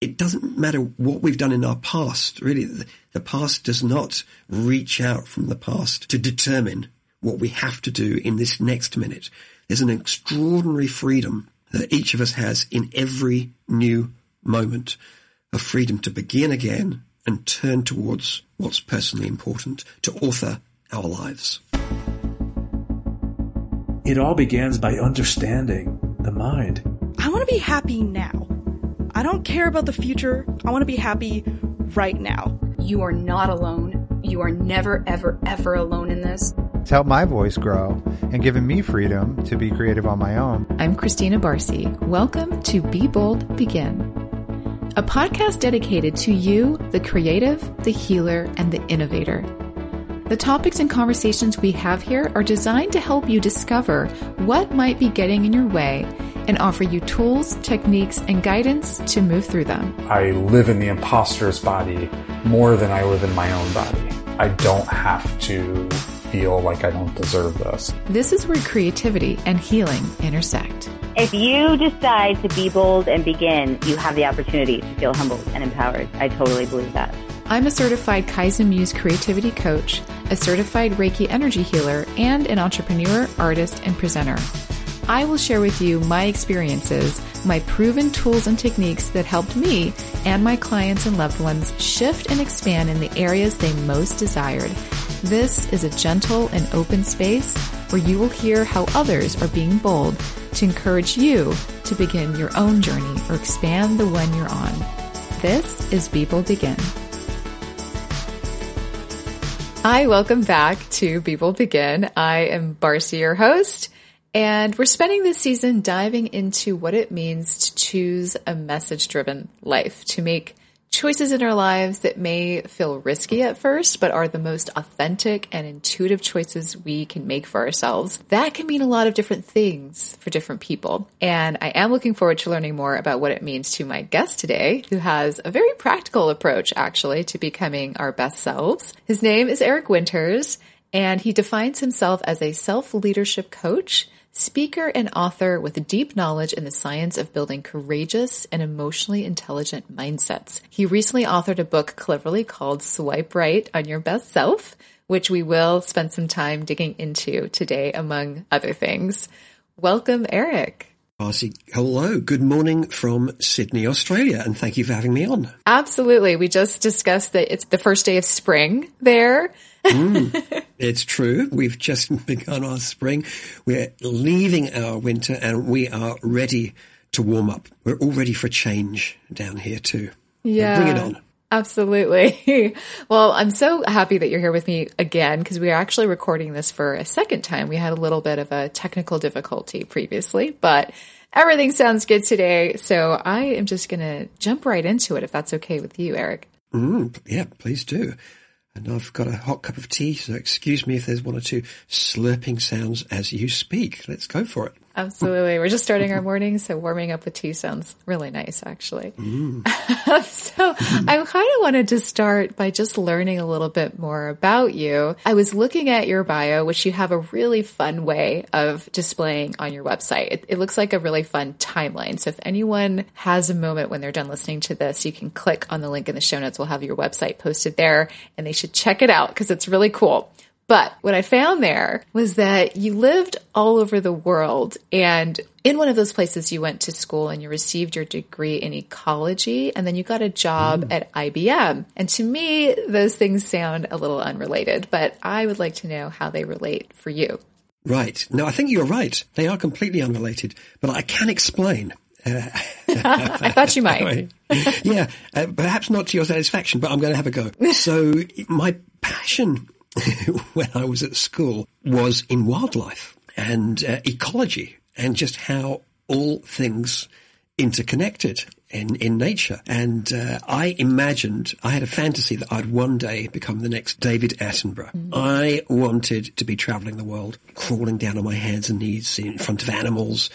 it doesn't matter what we've done in our past. Really, the, the past does not reach out from the past to determine what we have to do in this next minute. There's an extraordinary freedom that each of us has in every new moment, a freedom to begin again and turn towards what's personally important, to author our lives. It all begins by understanding the mind. I want to be happy now. I don't care about the future. I want to be happy right now. You are not alone. You are never, ever, ever alone in this. It's helped my voice grow and given me freedom to be creative on my own. I'm Christina Barcy. Welcome to Be Bold Begin, a podcast dedicated to you, the creative, the healer, and the innovator. The topics and conversations we have here are designed to help you discover what might be getting in your way and offer you tools, techniques, and guidance to move through them. I live in the imposter's body more than I live in my own body. I don't have to feel like I don't deserve this. This is where creativity and healing intersect. If you decide to be bold and begin, you have the opportunity to feel humbled and empowered. I totally believe that. I'm a certified Kaizen Muse creativity coach, a certified Reiki energy healer, and an entrepreneur, artist, and presenter. I will share with you my experiences, my proven tools and techniques that helped me and my clients and loved ones shift and expand in the areas they most desired. This is a gentle and open space where you will hear how others are being bold to encourage you to begin your own journey or expand the one you're on. This is Be Bold Begin. Hi, welcome back to Be Bold Begin. I am Barcy, your host, and we're spending this season diving into what it means to choose a message driven life, to make choices in our lives that may feel risky at first, but are the most authentic and intuitive choices we can make for ourselves. That can mean a lot of different things for different people. And I am looking forward to learning more about what it means to my guest today, who has a very practical approach actually to becoming our best selves. His name is Eric Winters and he defines himself as a self leadership coach speaker and author with deep knowledge in the science of building courageous and emotionally intelligent mindsets. He recently authored a book cleverly called Swipe Right on Your Best Self, which we will spend some time digging into today, among other things. Welcome, Eric. Barcy, hello. Good morning from Sydney, Australia, and thank you for having me on. Absolutely. We just discussed that it's the first day of spring there. Mm, it's true. We've just begun our spring. We're leaving our winter and we are ready to warm up. We're all ready for change down here too. Yeah. Bring it on. Absolutely. well, I'm so happy that you're here with me again because we are actually recording this for a second time. We had a little bit of a technical difficulty previously, but everything sounds good today. So I am just going to jump right into it if that's okay with you, Eric. Mm, yeah, please do. And I've got a hot cup of tea, so excuse me if there's one or two slurping sounds as you speak. Let's go for it. Absolutely. We're just starting our morning, so warming up with tea sounds really nice, actually. Mm. so I kind of wanted to start by just learning a little bit more about you. I was looking at your bio, which you have a really fun way of displaying on your website. It, it looks like a really fun timeline. So if anyone has a moment when they're done listening to this, you can click on the link in the show notes. We'll have your website posted there and they should check it out because it's really cool. But what I found there was that you lived all over the world and in one of those places you went to school and you received your degree in ecology and then you got a job mm. at IBM. And to me, those things sound a little unrelated, but I would like to know how they relate for you. Right. No, I think you're right. They are completely unrelated, but I can explain. Uh, I thought you might. yeah, uh, perhaps not to your satisfaction, but I'm going to have a go. So my passion when I was at school was in wildlife and uh, ecology and just how all things interconnected in, in nature. And uh, I imagined, I had a fantasy that I'd one day become the next David Attenborough. Mm. I wanted to be traveling the world, crawling down on my hands and knees in front of animals,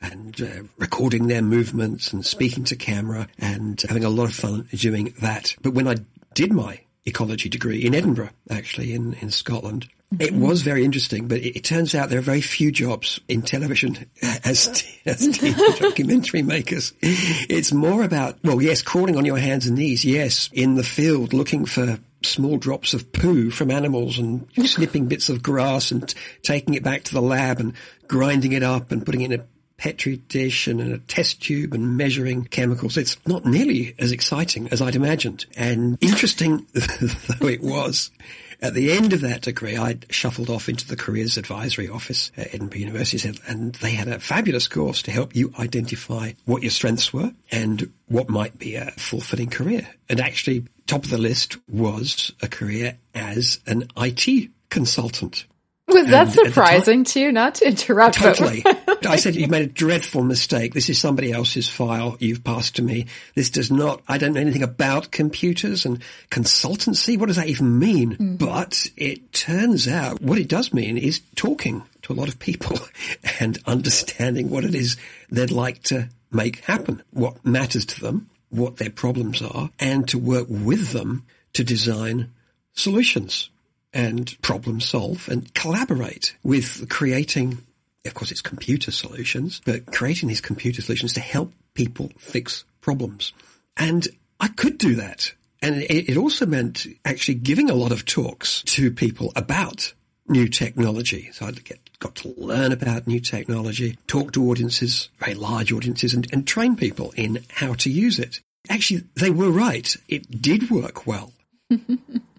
and uh, recording their movements and speaking to camera and having a lot of fun doing that. But when I did my ecology degree in Edinburgh, actually, in, in Scotland. Mm-hmm. It was very interesting, but it, it, turns out there are very few jobs in television as, as TV documentary makers. It's more about, well, yes, crawling on your hands and knees, yes, in the field looking for small drops of poo from animals and snipping bits of grass and taking it back to the lab and grinding it up and putting it in a petri dish and a test tube and measuring chemicals. It's not nearly as exciting as I'd imagined. And interesting though it was, at the end of that degree, I shuffled off into the careers advisory office at Edinburgh University and they had a fabulous course to help you identify what your strengths were and what might be a fulfilling career. And actually top of the list was a career as an IT consultant. Was that and surprising to you? Not to interrupt. Totally. I said you've made a dreadful mistake. This is somebody else's file you've passed to me. This does not. I don't know anything about computers and consultancy. What does that even mean? Mm-hmm. But it turns out what it does mean is talking to a lot of people and understanding what it is they'd like to make happen, what matters to them, what their problems are, and to work with them to design solutions and problem solve and collaborate with creating, of course, it's computer solutions, but creating these computer solutions to help people fix problems. And I could do that. And it, also meant actually giving a lot of talks to people about new technology. So I got to learn about new technology, talk to audiences, very large audiences, and, and train people in how to use it. Actually, they were right. It did work well.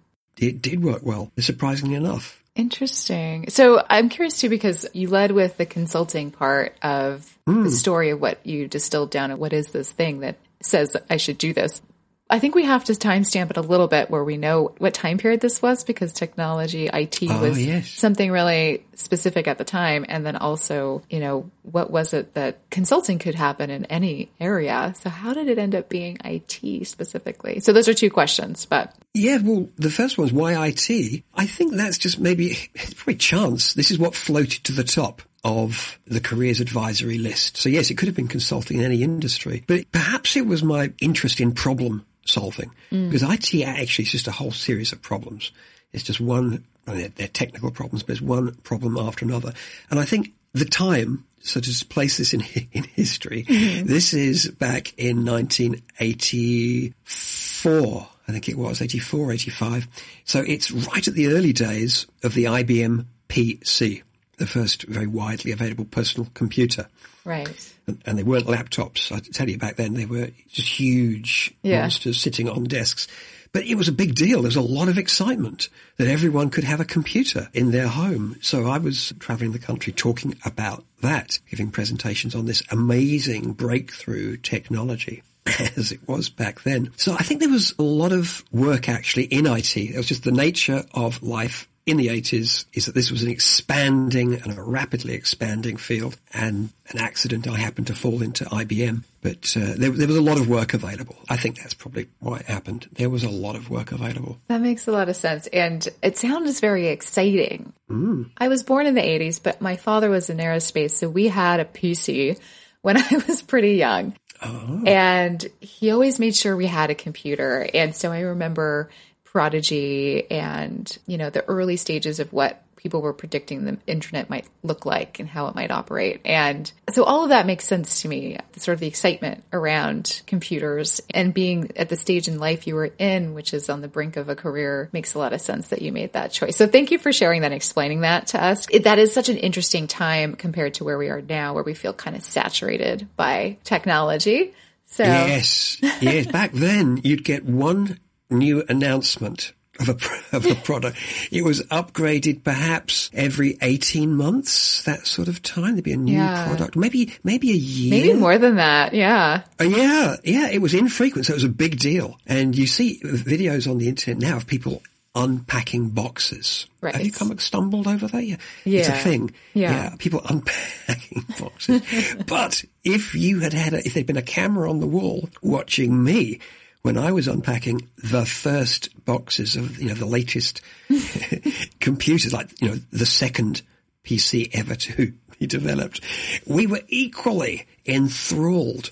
it did work well, surprisingly enough. Interesting. So I'm curious too because you led with the consulting part of mm. the hmm. story of what you distilled down and what is this thing that says I should do this. I think we have to timestamp it a little bit where we know what time period this was because technology, IT oh, was yes. something really specific at the time. And then also, you know, what was it that consulting could happen in any area? So how did it end up being IT specifically? So those are two questions, but. Yeah, well, the first one is why IT? I think that's just maybe, it's probably chance. This is what floated to the top of the careers advisory list. So yes, it could have been consulting in any industry, but perhaps it was my interest in problem solving. Mm. Because IT actually is just a whole series of problems. It's just one, they're, they're technical problems, but it's one problem after another. And I think the time, so to place this in, in history, mm-hmm. this is back in 1984. I think it was 84, 85. So it's right at the early days of the IBM PC, the first very widely available personal computer. Right. And, and, they weren't laptops. I tell you, back then they were just huge yeah. monsters sitting on desks. But it was a big deal. There was a lot of excitement that everyone could have a computer in their home. So I was traveling the country talking about that, giving presentations on this amazing breakthrough technology as it was back then. So I think there was a lot of work actually in IT. It was just the nature of life in the 80s is that this was an expanding and a rapidly expanding field and an accident I happened to fall into IBM. But uh, there, there, was a lot of work available. I think that's probably why it happened. There was a lot of work available. That makes a lot of sense. And it sounds very exciting. Mm. I was born in the 80s, but my father was in aerospace. So we had a PC when I was pretty young. Oh. And he always made sure we had a computer. And so I remember Prodigy and, you know, the early stages of what people were predicting the internet might look like and how it might operate. And so all of that makes sense to me. Sort of the excitement around computers and being at the stage in life you were in, which is on the brink of a career, makes a lot of sense that you made that choice. So thank you for sharing that and explaining that to us. It, that is such an interesting time compared to where we are now, where we feel kind of saturated by technology. So yes, yes. Back then, you'd get one new announcement of a, of a product. it was upgraded perhaps every 18 months, that sort of time. There'd be a new yeah. product, maybe, maybe a year. Maybe more than that. Yeah. Uh, yeah. Yeah. It was infrequent. So it was a big deal. And you see videos on the internet now of people unpacking boxes. Right. Have you come stumbled over that? Yeah. yeah. It's a thing. Yeah. yeah. People unpacking boxes. but if you had had a, if there'd been a camera on the wall watching me, when I was unpacking the first boxes of, you know, the latest computers, like, you know, the second PC ever to be developed, we were equally enthralled.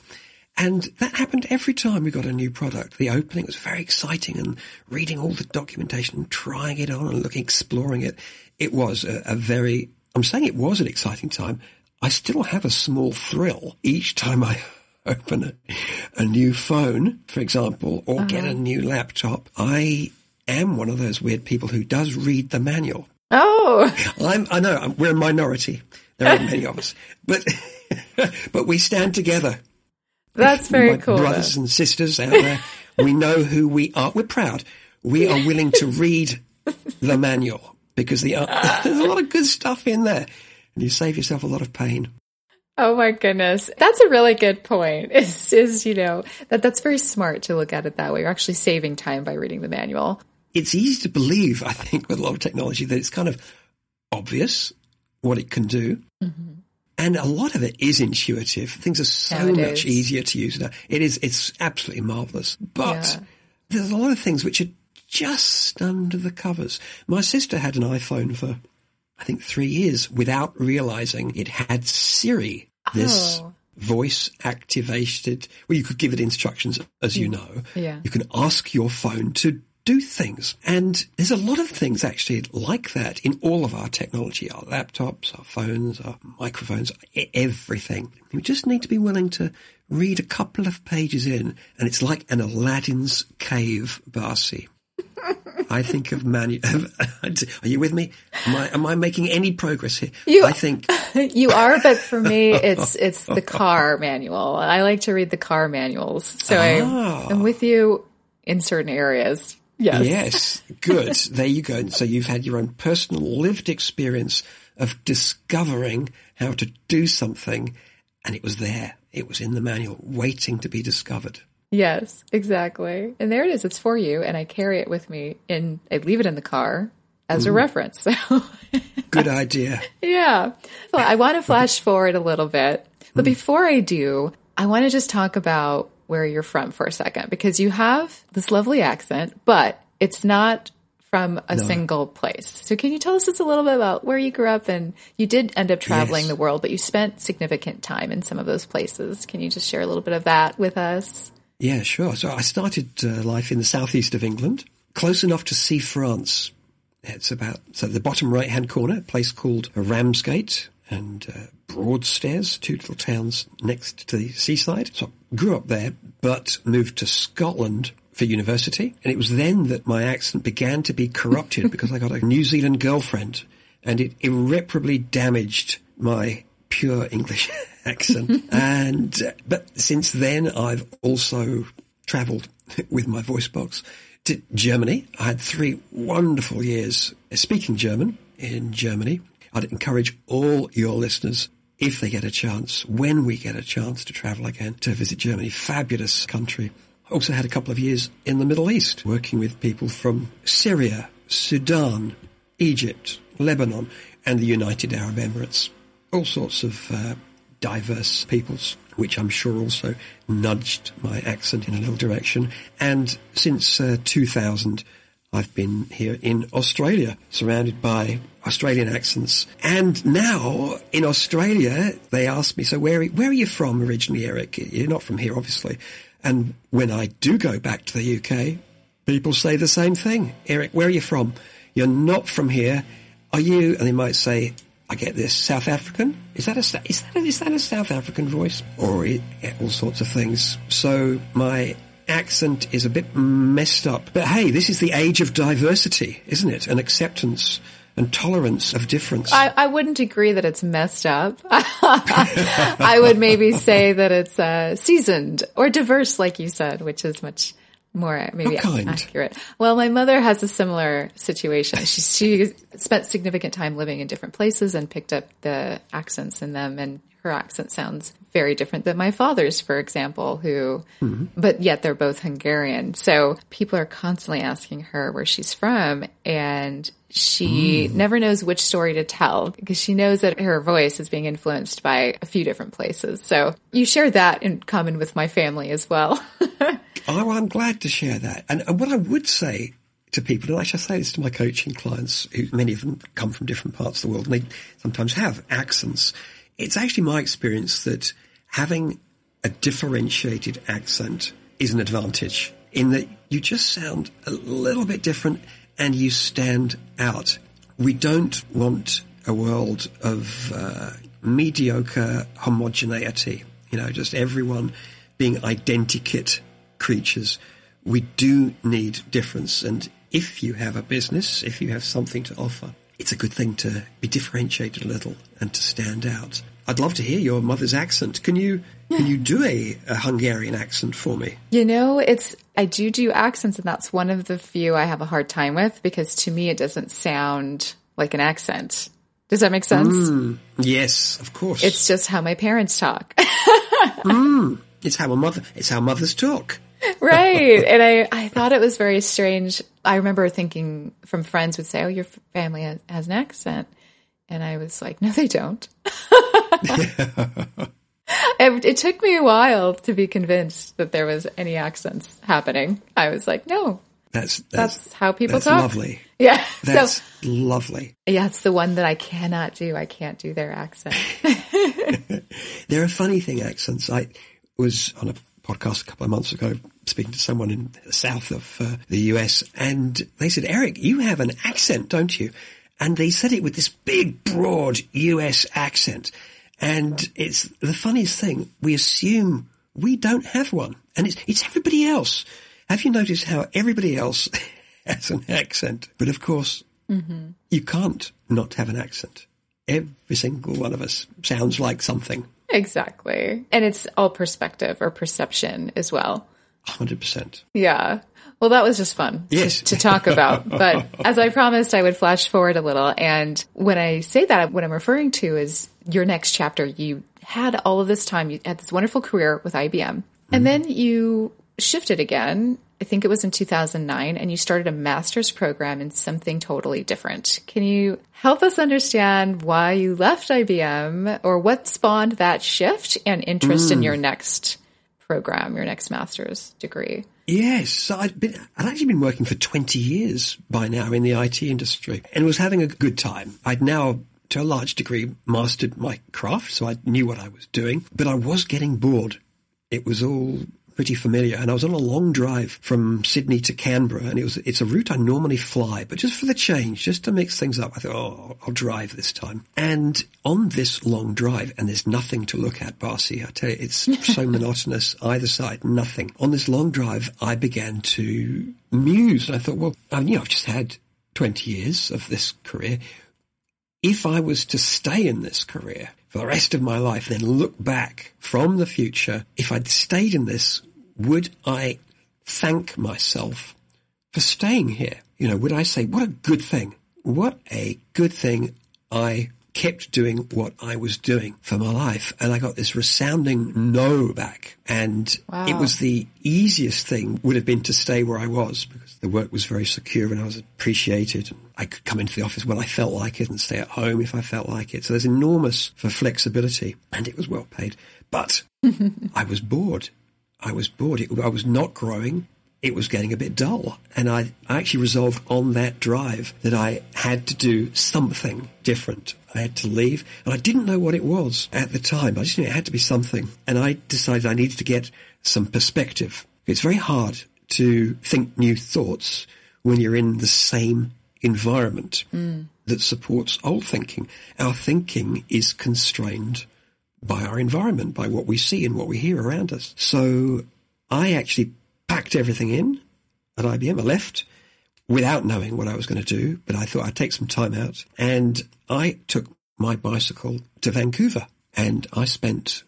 And that happened every time we got a new product. The opening was very exciting and reading all the documentation and trying it on and looking, exploring it. It was a, a very, I'm saying it was an exciting time. I still have a small thrill each time I open a, a new phone, for example, or get a new laptop. I am one of those weird people who does read the manual. Oh, I'm, I know I'm, we're a minority. There aren't many of us, but but we stand together. that's very My cool. brothers and sisters out there, we know who we are. We're proud. We are willing to read the manual because the, uh, there's a lot of good stuff in there, and you save yourself a lot of pain. Oh my goodness. That's a really good point. Is is, you know, that that's very smart to look at it that way. You're actually saving time by reading the manual. It's easy to believe, I think, with a lot of technology that it's kind of obvious what it can do. Mm-hmm. And a lot of it is intuitive. Things are so much easier to use now. It is, it's absolutely marvelous. But Yeah. there's a lot of things which are just under the covers. My sister had an iPhone for, I think, three years without realizing it had Siri, this Oh. voice activated, well, you could give it instructions, as you mm. know. Yeah. You can ask your phone to do things. And there's a lot of things actually like that in all of our technology, our laptops, our phones, our microphones, everything. You just need to be willing to read a couple of pages in and it's like an Aladdin's cave, Barcy. I think of manu- Are you with me? Am I, am I making any progress here? You- I think You are, but for me, it's it's the car manual. I like to read the car manuals, so Ah. I, I'm with you in certain areas. Yes. Yes, good. there you go. So you've had your own personal lived experience of discovering how to do something, and it was there. It was in the manual, waiting to be discovered. Yes, exactly. And there it is. It's for you, and I carry it with me, and I leave it in the car as a reference. So, Good idea. yeah. Well, I want to flash forward a little bit, but hmm. before I do, I want to just talk about where you're from for a second because you have this lovely accent, but it's not from a single place. So can you tell us just a little bit about where you grew up and you did end up traveling Yes. the world, but you spent significant time in some of those places. Can you just share a little bit of that with us? Yeah, sure. So I started uh, life in the southeast of England, close enough to see France. It's about so the bottom right hand corner, a place called Ramsgate and uh, Broadstairs, two little towns next to the seaside. So I grew up there, but moved to Scotland for university. And it was then that my accent began to be corrupted because I got a New Zealand girlfriend and it irreparably damaged my pure English accent. and, uh, but since then I've also traveled with my voice box to Germany. I had three wonderful years speaking German in Germany. I'd encourage all your listeners, if they get a chance, when we get a chance to travel again, to visit Germany. Fabulous country. I also had a couple of years in the Middle East, working with people from Syria, Sudan, Egypt, Lebanon, and the United Arab Emirates. All sorts of uh, diverse peoples, which I'm sure also nudged my accent in a little direction. And since uh, 2000, I've been here in Australia, surrounded by Australian accents. And now in Australia, they ask me, so where, where are you from originally, Eric? You're not from here, obviously. And when I do go back to the UK, people say the same thing. Eric, where are you from? You're not from here. Are you? And they might say, I get this, South African? Is that a, is that a, is that a South African voice? Or i- all sorts of things. So my accent is a bit messed up. But hey, this is the age of diversity, isn't it? And acceptance and tolerance of difference. I, I wouldn't agree that it's messed up. I would maybe say that it's uh, seasoned or diverse, like you said, which is much more uh, maybe accurate. Well, my mother has a similar situation. She she spent significant time living in different places and picked up the accents in them, and her accent sounds very different than my father's, for example, who, but yet they're both Hungarian. So people are constantly asking her where she's from, and she mm. never knows which story to tell because she knows that her voice is being influenced by a few different places. So you share that in common with my family as well. Oh, I'm glad to share that. And, and what I would say to people, and I shall say this to my coaching clients, who many of them come from different parts of the world, and they sometimes have accents. It's actually my experience that having a differentiated accent is an advantage in that you just sound a little bit different and you stand out. We don't want a world of uh, mediocre homogeneity, you know, just everyone being identikit creatures. We do need difference. And if you have a business, if you have something to offer, it's a good thing to be differentiated a little and to stand out. I'd love to hear your mother's accent. Can you can you do a, a Hungarian accent for me? You know, it's I do do accents, and that's one of the few I have a hard time with because to me it doesn't sound like an accent. Does that make sense? Mm, yes, of course. It's just how my parents talk. mm, it's how a mother. It's how mothers talk. right. And I, I thought it was very strange. I remember thinking from friends would say, "Oh, your family has, has an accent," and I was like, "No, they don't." it, it, took me a while to be convinced that there was any accents happening. I was like, "No, that's that's, that's how people that's talk." Lovely. Yeah, that's so, lovely. Yeah, it's the one that I cannot do. I can't do their accent. They're a funny thing, accents. I was on a podcast a couple of months ago speaking to someone in the south of uh, the US and they said, Eric, you have an accent, don't you? And they said it with this big, broad US accent. And it's the funniest thing. We assume we don't have one and it's, it's everybody else. Have you noticed how everybody else has an accent? But of course, mm-hmm. you can't not have an accent. Every single one of us sounds like something. Exactly. And it's all perspective or perception as well. 100%. Yeah. Well, that was just fun yes. to, to talk about. But as I promised, I would flash forward a little. And when I say that, what I'm referring to is your next chapter. You had all of this time, you had this wonderful career with IBM, and mm-hmm. then you shifted again. I think it was in 2009, and you started a master's program in something totally different. Can you help us understand why you left IBM or what spawned that shift and interest mm. in your next program, your next master's degree? Yes, I'd been, I'd actually been working for 20 years by now in the IT industry and was having a good time. I'd now, to a large degree, mastered my craft, so I knew what I was doing, but I was getting bored. It was all pretty familiar. And I was on a long drive from Sydney to Canberra, and it was it's a route I normally fly, but just for the change, just to mix things up, I thought, oh, I'll drive this time. And on this long drive, and there's nothing to look at, Barcy. I tell you, it's so monotonous. Either side, nothing. On this long drive, I began to muse, and I thought, well, I mean, you know, I've just had 20 years of this career. If I was to stay in this career, for the rest of my life, then look back from the future. If I'd stayed in this, would I thank myself for staying here? You know, would I say, what a good thing? What a good thing I kept doing what I was doing for my life. And I got this resounding no back. And wow. it was the easiest thing would have been to stay where I was because the work was very secure and I was appreciated. I could come into the office when I felt like it and stay at home if I felt like it. So there's enormous for flexibility and it was well paid. But I was bored I was bored. It, I was not growing. It was getting a bit dull. And I, I actually resolved on that drive that I had to do something different. I had to leave. And I didn't know what it was at the time. I just knew it had to be something. And I decided I needed to get some perspective. It's very hard to think new thoughts when you're in the same environment mm. that supports old thinking. Our thinking is constrained by our environment, by what we see and what we hear around us. So I actually packed everything in at IBM. I left without knowing what I was going to do, but I thought I'd take some time out and I took my bicycle to Vancouver and I spent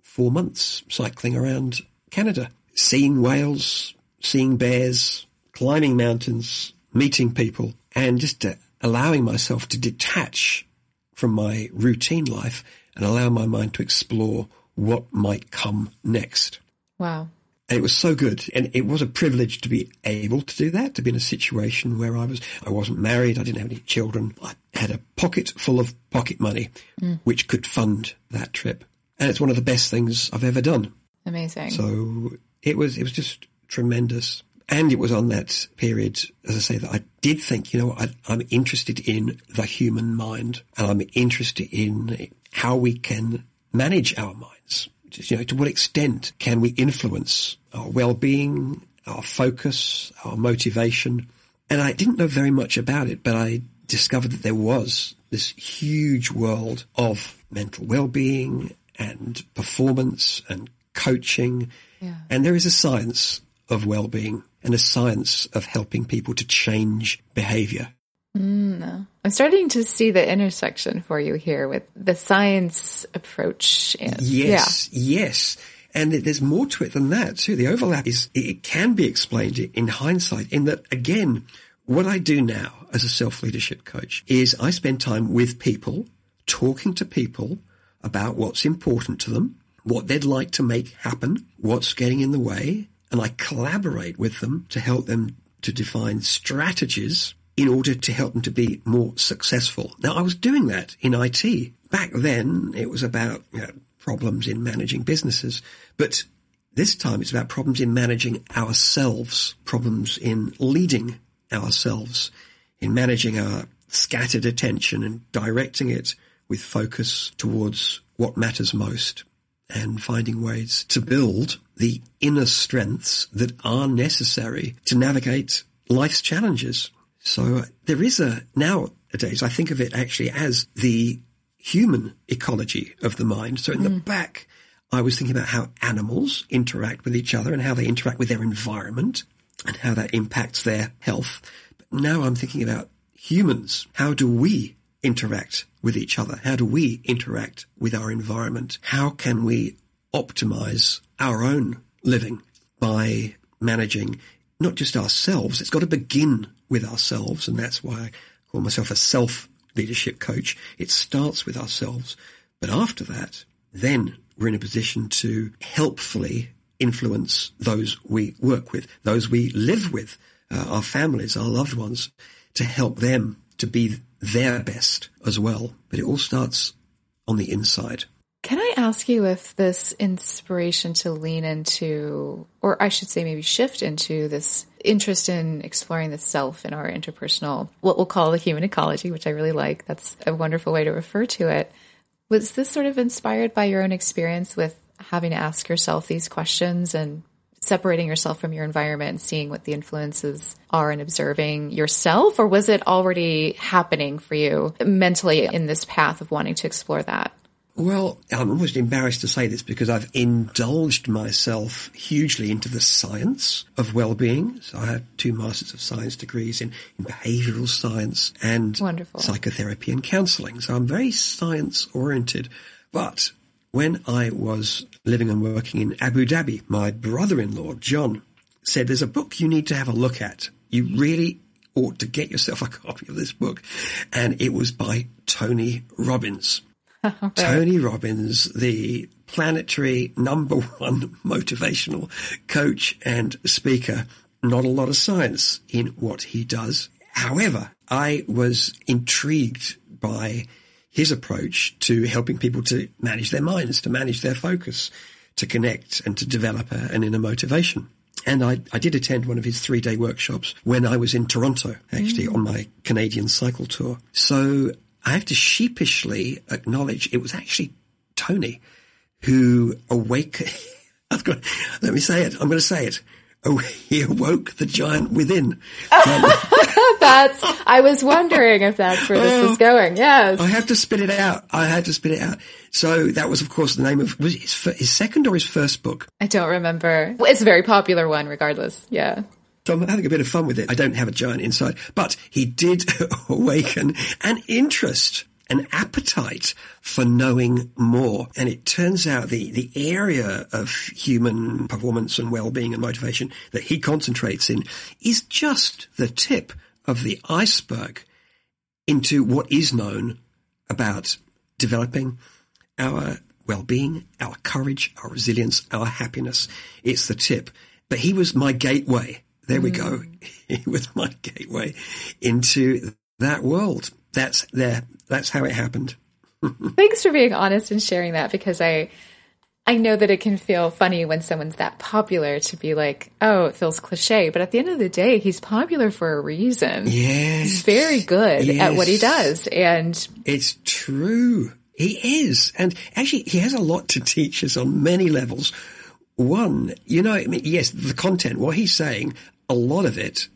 four months cycling around Canada, seeing whales, seeing bears, climbing mountains, meeting people and just uh, allowing myself to detach from my routine life and allow my mind to explore what might come next. Wow. And it was so good. And it was a privilege to be able to do that, to be in a situation where I was, I wasn't married. I didn't have any children. I had a pocket full of pocket money, mm. which could fund that trip. And it's one of the best things I've ever done. Amazing. So it was, it was just tremendous. And it was on that period, as I say, that I did think, you know, I, I'm interested in the human mind and I'm interested in how we can manage our minds you know, to what extent can we influence our well-being, our focus, our motivation? And I didn't know very much about it, but I discovered that there was this huge world of mental well-being and performance and coaching. Yeah. And there is a science of well-being and a science of helping people to change behavior. Mm, I'm starting to see the intersection for you here with the science approach. And, Yes, yes. And there's more to it than that too. The overlap is, it can be explained in hindsight in that again, what I do now as a self-leadership coach is I spend time with people, talking to people about what's important to them, what they'd like to make happen, what's getting in the way, and I collaborate with them to help them to define strategies in order to help them to be more successful. Now, I was doing that in IT. Back then, it was about you know, problems in managing businesses, but this time it's about problems in managing ourselves, problems in leading ourselves, in managing our scattered attention and directing it with focus towards what matters most and finding ways to build the inner strengths that are necessary to navigate life's challenges. So uh, there is a, nowadays, I think of it actually as the human ecology of the mind. So in the back, I was thinking about how animals interact with each other and how they interact with their environment and how that impacts their health. But now I'm thinking about humans. How do we interact with each other? How do we interact with our environment? How can we optimize our own living by managing not just ourselves? It's got to begin with ourselves. And that's why I call myself a self leadership coach. It starts with ourselves. But after that, then we're in a position to helpfully influence those we work with, those we live with, uh, our families, our loved ones, to help them to be their best as well. But it all starts on the inside. Can I ask you if this inspiration to lean into, or I should say maybe shift into this interest in exploring the self in our interpersonal, what we'll call the human ecology, which I really like. That's a wonderful way to refer to it. Was this sort of inspired by your own experience with having to ask yourself these questions and separating yourself from your environment and seeing what the influences are and observing yourself? Or was it already happening for you mentally in this path of wanting to explore that? Well, I'm almost embarrassed to say this because I've indulged myself hugely into the science of well-being. So I have two Masters of Science degrees in, in behavioral science and Wonderful. psychotherapy and counseling. So I'm very science oriented. But when I was living and working in Abu Dhabi, my brother-in-law, John, said there's a book you need to have a look at. You really ought to get yourself a copy of this book. And it was by Tony Robbins. Tony Robbins, the planetary number one motivational coach and speaker. Not a lot of science in what he does. However, I was intrigued by his approach to helping people to manage their minds, to manage their focus, to connect and to develop an inner motivation. And I, I did attend one of his three day workshops when I was in Toronto, actually mm. on my Canadian cycle tour. So I have to sheepishly acknowledge it was actually Tony who awake. I've got, let me say it. I'm going to say it. Oh, he awoke the giant within. That's, I was wondering if that's where this was going. Yes. I had to spit it out. I had to spit it out. So that was, of course, the name of was his, his second or his first book. I don't remember. It's a very popular one, regardless. Yeah. So I'm having a bit of fun with it. I don't have a giant inside, but he did awaken an interest, an appetite for knowing more. And it turns out the, the area of human performance and well-being and motivation that he concentrates in is just the tip of the iceberg into what is known about developing our well-being, our courage, our resilience, our happiness. It's the tip. But he was my gateway. There we go. Hmm. He was my gateway into that world. That's there. That's how it happened. Thanks for being honest and sharing that because I, I know that it can feel funny when someone's that popular to be like, oh, it feels cliche. But at the end of the day, he's popular for a reason. Yes. He's very good at what he does. And It's true. He is. And actually, he has a lot to teach us on many levels. One, you know, I mean, yes, the content, what he's saying, a lot of it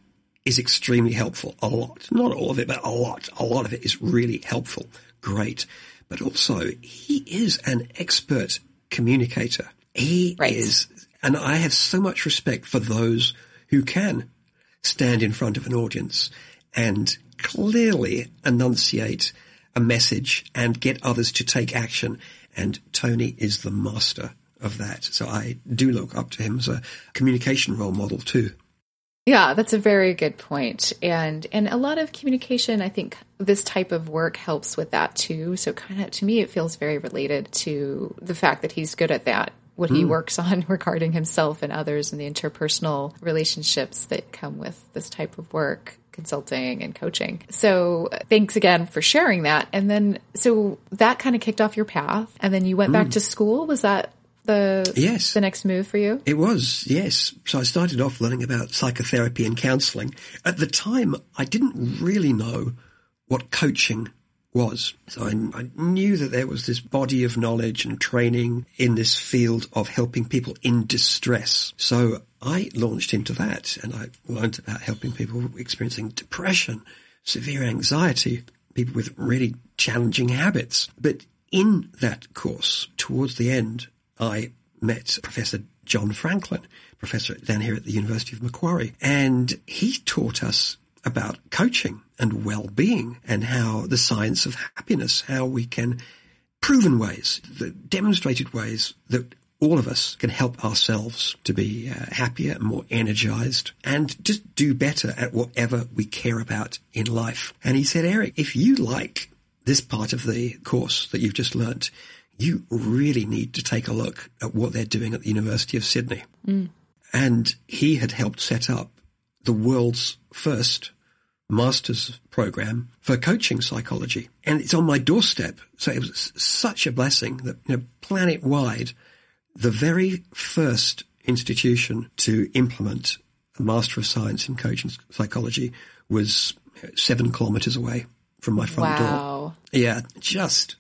is extremely helpful. A lot. Not all of it, but a lot. A lot of it is really helpful. Great. But also, he is an expert communicator. He Right. is, and I have so much respect for those who can stand in front of an audience and clearly enunciate a message and get others to take action. And Tony is the master of that. So I do look up to him as a communication role model too. Yeah, that's a very good point. And and a lot of communication, I think this type of work helps with that too. So kind of to me it feels very related to the fact that he's good at that. What he hmm. works on regarding himself and others and the interpersonal relationships that come with this type of work, consulting and coaching. So thanks again for sharing that. And then so that kind of kicked off your path and then you went back hmm. to school. Was that the Yes. the next move for you? It was, yes. So I started off learning about psychotherapy and counselling. At the time, I didn't really know what coaching was. So I, I knew that there was this body of knowledge and training in this field of helping people in distress. So I launched into that and I learned about helping people experiencing depression, severe anxiety, people with really challenging habits. But in that course, towards the end, I met Professor John Franklin, professor down here at the University of Macquarie, and he taught us about coaching and well-being and how the science of happiness, how we can proven ways, the demonstrated ways that all of us can help ourselves to be uh, happier and more energized and just do better at whatever we care about in life. And he said, Eric, if you like this part of the course that you've just learnt, you really need to take a look at what they're doing at the University of Sydney. Mm. And he had helped set up the world's first master's program for coaching psychology. And it's on my doorstep. So it was such a blessing that, you know, planet wide, the very first institution to implement a Master of Science in Coaching Psychology was seven kilometers away from my front door. Wow. Yeah, just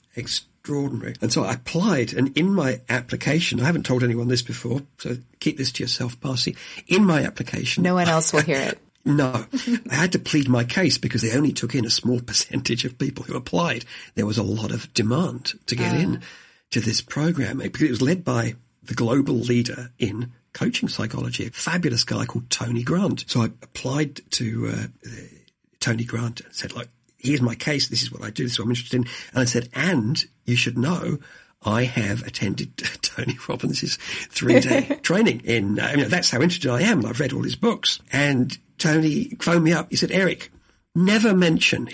extraordinary. And so I applied, and in my application, I haven't told anyone this before, so keep this to yourself, Barcy. In my application, No one else will hear it. no, I had to plead my case because they only took in a small percentage of people who applied. There was a lot of demand to get in to this program because it was led by the global leader in coaching psychology, a fabulous guy called Tony Grant. So I applied to uh, Tony Grant and said, look, here's my case. This is what I do. This is what I'm interested in. And I said, and you should know I have attended Tony Robbins' three day training in, uh, I mean, that's how interested I am. I've read all his books. And Tony phoned me up. He said, Eric, never mention,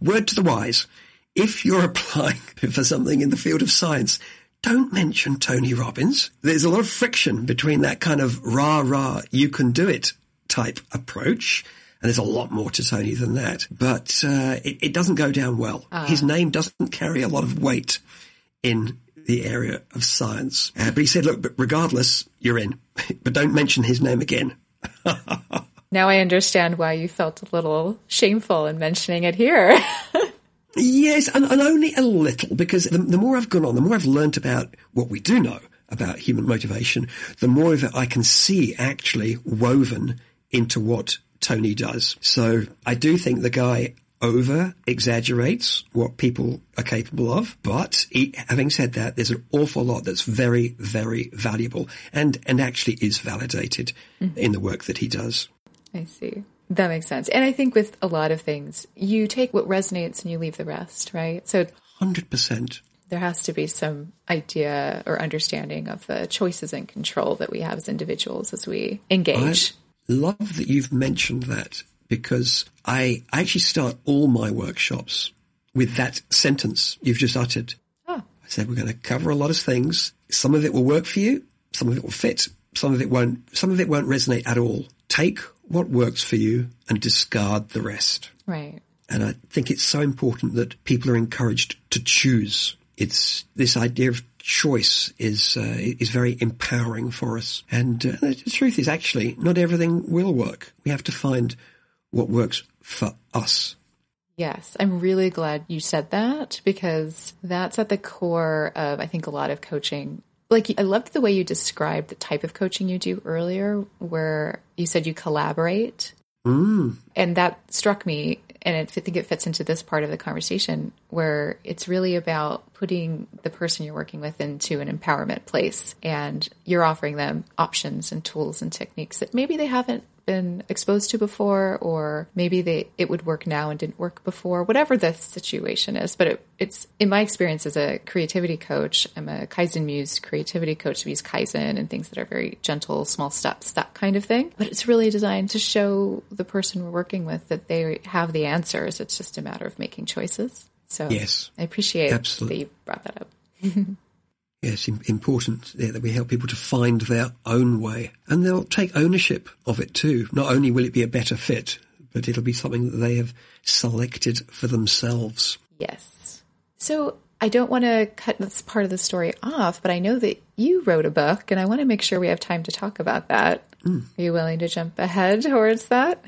word to the wise, if you're applying for something in the field of science, don't mention Tony Robbins. There's a lot of friction between that kind of rah rah, you can do it type approach. And there's a lot more to Tony than that. But uh, it, it doesn't go down well. His name doesn't carry a lot of weight in the area of science. Uh, but he said, look, but regardless, you're in. but don't mention his name again. Now I understand why you felt a little shameful in mentioning it here. Yes, and, and only a little, because the, the more I've gone on, the more I've learnt about what we do know about human motivation, the more of it I can see actually woven into what Tony does. So I do think the guy over exaggerates what people are capable of, but he, having said that, there's an awful lot that's very, very valuable and, and actually is validated mm-hmm. in the work that he does. I see. That makes sense. And I think with a lot of things, you take what resonates and you leave the rest, right? So 100%. there has to be some idea or understanding of the choices and control that we have as individuals as we engage. I love that you've mentioned that because I actually start all my workshops with that sentence you've just uttered. Oh. I said, we're going to cover a lot of things. Some of it will work for you. Some of it will fit. Some of it won't, some of it won't resonate at all. Take what works for you and discard the rest. Right. And I think it's so important that people are encouraged to choose. It's this idea of choice is uh, is very empowering for us. And uh, the truth is, actually, not everything will work. We have to find what works for us. Yes, I'm really glad you said that because that's at the core of, I think, a lot of coaching. Like, I loved the way you described the type of coaching you do earlier, where you said you collaborate. Mm. And that struck me. And I think it fits into this part of the conversation where it's really about putting the person you're working with into an empowerment place. And you're offering them options and tools and techniques that maybe they haven't been exposed to before, or maybe they it would work now and didn't work before, whatever the situation is. But it, it's in my experience as a creativity coach, I'm a Kaizen Muse creativity coach. We use Kaizen and things that are very gentle, small steps, that kind of thing. But it's really designed to show the person we're working with that they have the answers. It's just a matter of making choices. So Yes. I appreciate Absolutely. that you brought that up. Yes, important yeah, that we help people to find their own way and they'll take ownership of it too. Not only will it be a better fit, but it'll be something that they have selected for themselves. Yes. So I don't want to cut this part of the story off, but I know that you wrote a book and I want to make sure we have time to talk about that. Are you willing to jump ahead towards that?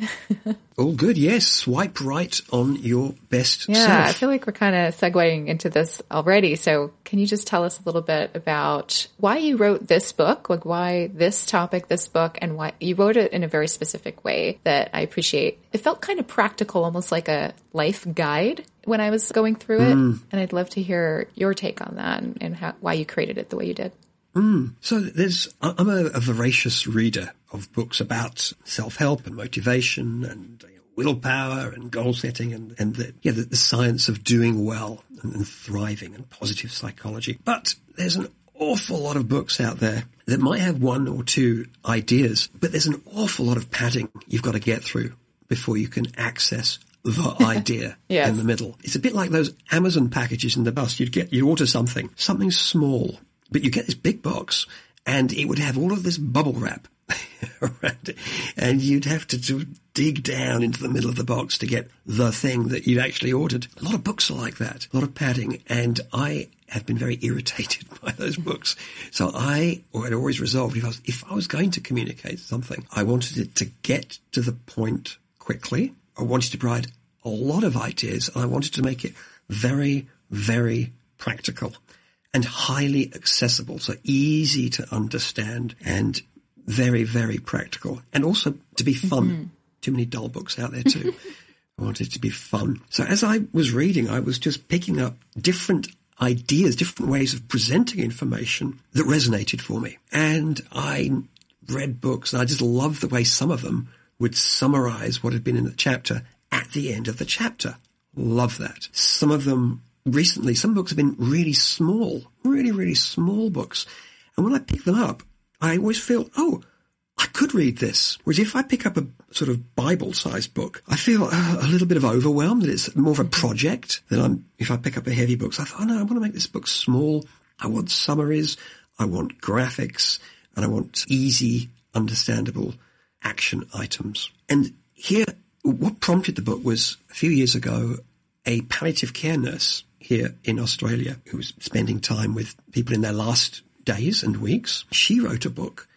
All oh, good, yes. Swipe right on your best self. Yeah, I feel like we're kind of segueing into this already. So, can you just tell us a little bit about why you wrote this book? Like, why this topic, this book, and why you wrote it in a very specific way that I appreciate. It felt kind of practical, almost like a life guide when I was going through it. Mm. And I'd love to hear your take on that and, and how, why you created it the way you did. Mm. So there's, I'm a, a voracious reader of books about self-help and motivation and uh, you know, willpower and goal setting and, and the, yeah, the, the science of doing well and, and thriving and positive psychology. But there's an awful lot of books out there that might have one or two ideas, but there's an awful lot of padding you've got to get through before you can access the idea Yes. in the middle. It's a bit like those Amazon packages in the bus. You'd get, you order something, something small, but you get this big box and it would have all of this bubble wrap. And you'd have to dig down into the middle of the box to get the thing that you'd actually ordered. A lot of books are like that, a lot of padding. And I have been very irritated by those books. So I had always resolved if I was, if I was going to communicate something, I wanted it to get to the point quickly. I wanted to provide a lot of ideas and I wanted to make it very, very practical and highly accessible. So easy to understand and very, very practical and also to be fun. Mm-hmm. Too many dull books out there too. I wanted it to be fun. So as I was reading, I was just picking up different ideas, different ways of presenting information that resonated for me. And I read books and I just loved the way some of them would summarize what had been in the chapter at the end of the chapter. Love that. Some of them recently, some books have been really small, really, really small books. And when I pick them up, I always feel, oh, I could read this. Whereas if I pick up a sort of Bible-sized book, I feel uh, a little bit of overwhelm that it's more of a project than I'm, if I pick up a heavy book. So I thought, oh no, I want to make this book small. I want summaries. I want graphics and I want easy, understandable action items. And here, what prompted the book was a few years ago, a palliative care nurse here in Australia who was spending time with people in their last days and weeks. She wrote a book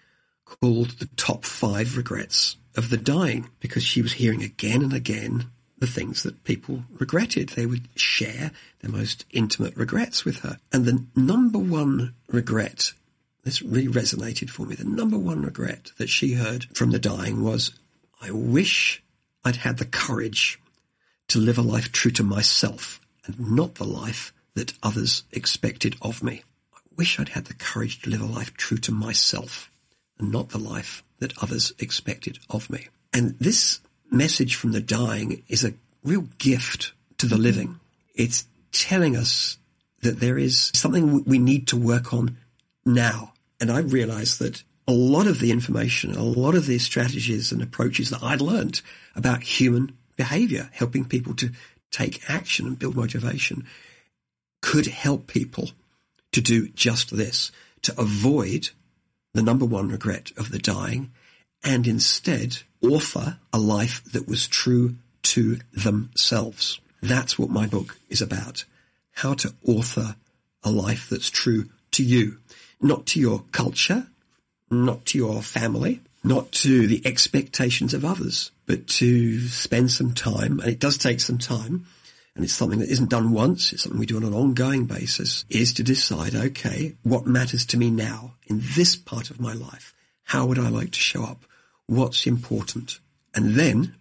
called The Top Five Regrets of the Dying because she was hearing again and again the things that people regretted. They would share their most intimate regrets with her. And the number one regret, this really resonated for me, the number one regret that she heard from the dying was, I wish I'd had the courage to live a life true to myself and not the life that others expected of me. Wish I'd had the courage to live a life true to myself and not the life that others expected of me. And this message from the dying is a real gift to the living. It's telling us that there is something we need to work on now. And I realized that a lot of the information, a lot of the strategies and approaches that I'd learned about human behavior, helping people to take action and build motivation, could help people to do just this, to avoid the number one regret of the dying and instead offer a life that was true to themselves. That's what my book is about. How to author a life that's true to you, not to your culture, not to your family, not to the expectations of others, but to spend some time, and it does take some time, and it's something that isn't done once, it's something we do on an ongoing basis, is to decide, okay, what matters to me now in this part of my life? How would I like to show up? What's important? And then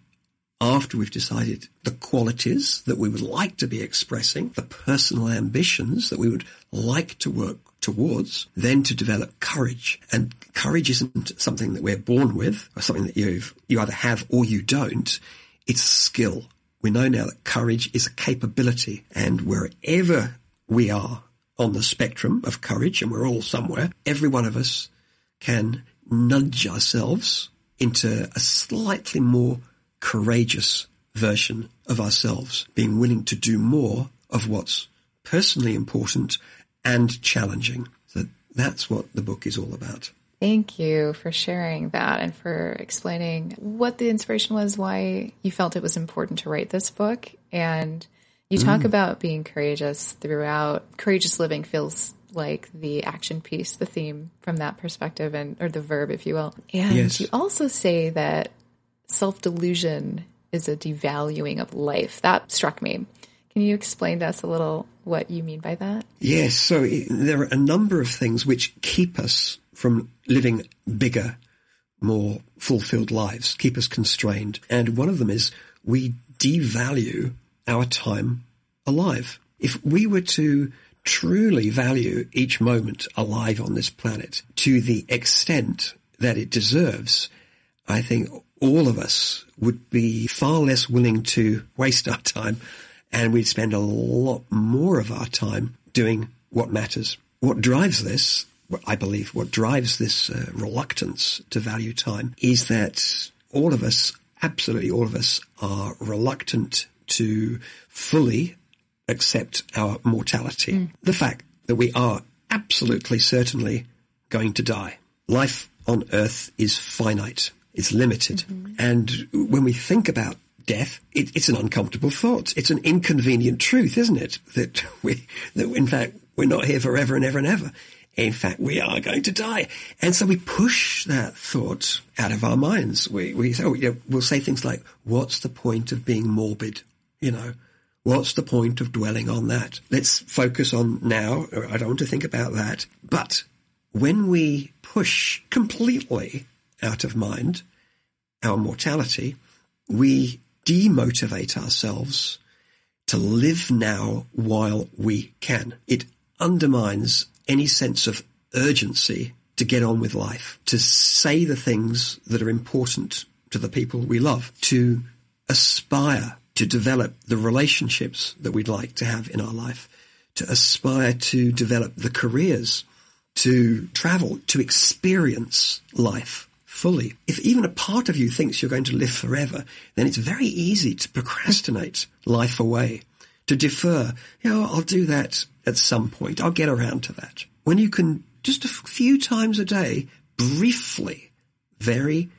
after we've decided the qualities that we would like to be expressing, the personal ambitions that we would like to work towards, then to develop courage. And courage isn't something that we're born with or something that you've, you either have or you don't. It's skill. We know now that courage is a capability and wherever we are on the spectrum of courage, and we're all somewhere, every one of us can nudge ourselves into a slightly more courageous version of ourselves, being willing to do more of what's personally important and challenging. So that's what the book is all about. Thank you for sharing that and for explaining what the inspiration was, why you felt it was important to write this book. And you talk mm. about being courageous throughout. Courageous living feels like the action piece, the theme from that perspective, and or the verb, if you will. And yes. you also say that self delusion is a devaluing of life. That struck me. Can you explain to us a little what you mean by that? Yes. So there are a number of things which keep us from living bigger, more fulfilled lives, keep us constrained. And one of them is we devalue our time alive. If we were to truly value each moment alive on this planet to the extent that it deserves, I think all of us would be far less willing to waste our time and we'd spend a lot more of our time doing what matters. What drives this, I believe, what drives this uh, reluctance to value time is that all of us, absolutely all of us, are reluctant to fully accept our mortality. Mm. The fact that we are absolutely certainly going to die. Life on earth is finite. It's limited. Mm-hmm. And when we think about death, it, it's an uncomfortable thought. It's an inconvenient truth, isn't it? That we, that in fact, we're not here forever and ever and ever. In fact, we are going to die. And so we push that thought out of our minds. We, we, oh, you know, we'll say things like, what's the point of being morbid? You know, what's the point of dwelling on that? Let's focus on now. I don't want to think about that. But when we push completely out of mind our mortality, we demotivate ourselves to live now while we can. It undermines any sense of urgency to get on with life, to say the things that are important to the people we love, to aspire to develop the relationships that we'd like to have in our life, to aspire to develop the careers, to travel, to experience life fully. If even a part of you thinks you're going to live forever, then it's very easy to procrastinate life away, to defer. You know, I'll do that at some point. I'll get around to that. When you can just a few times a day, briefly, very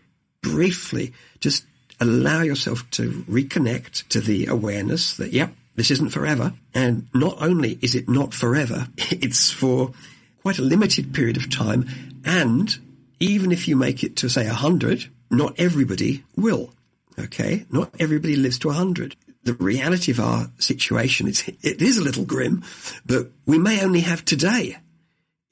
briefly, just allow yourself to reconnect to the awareness that, yep, this isn't forever. And not only is it not forever, it's for quite a limited period of time and even if you make it to say 100, not everybody will. Okay? Not everybody lives to 100. The reality of our situation is, it is a little grim, but we may only have today.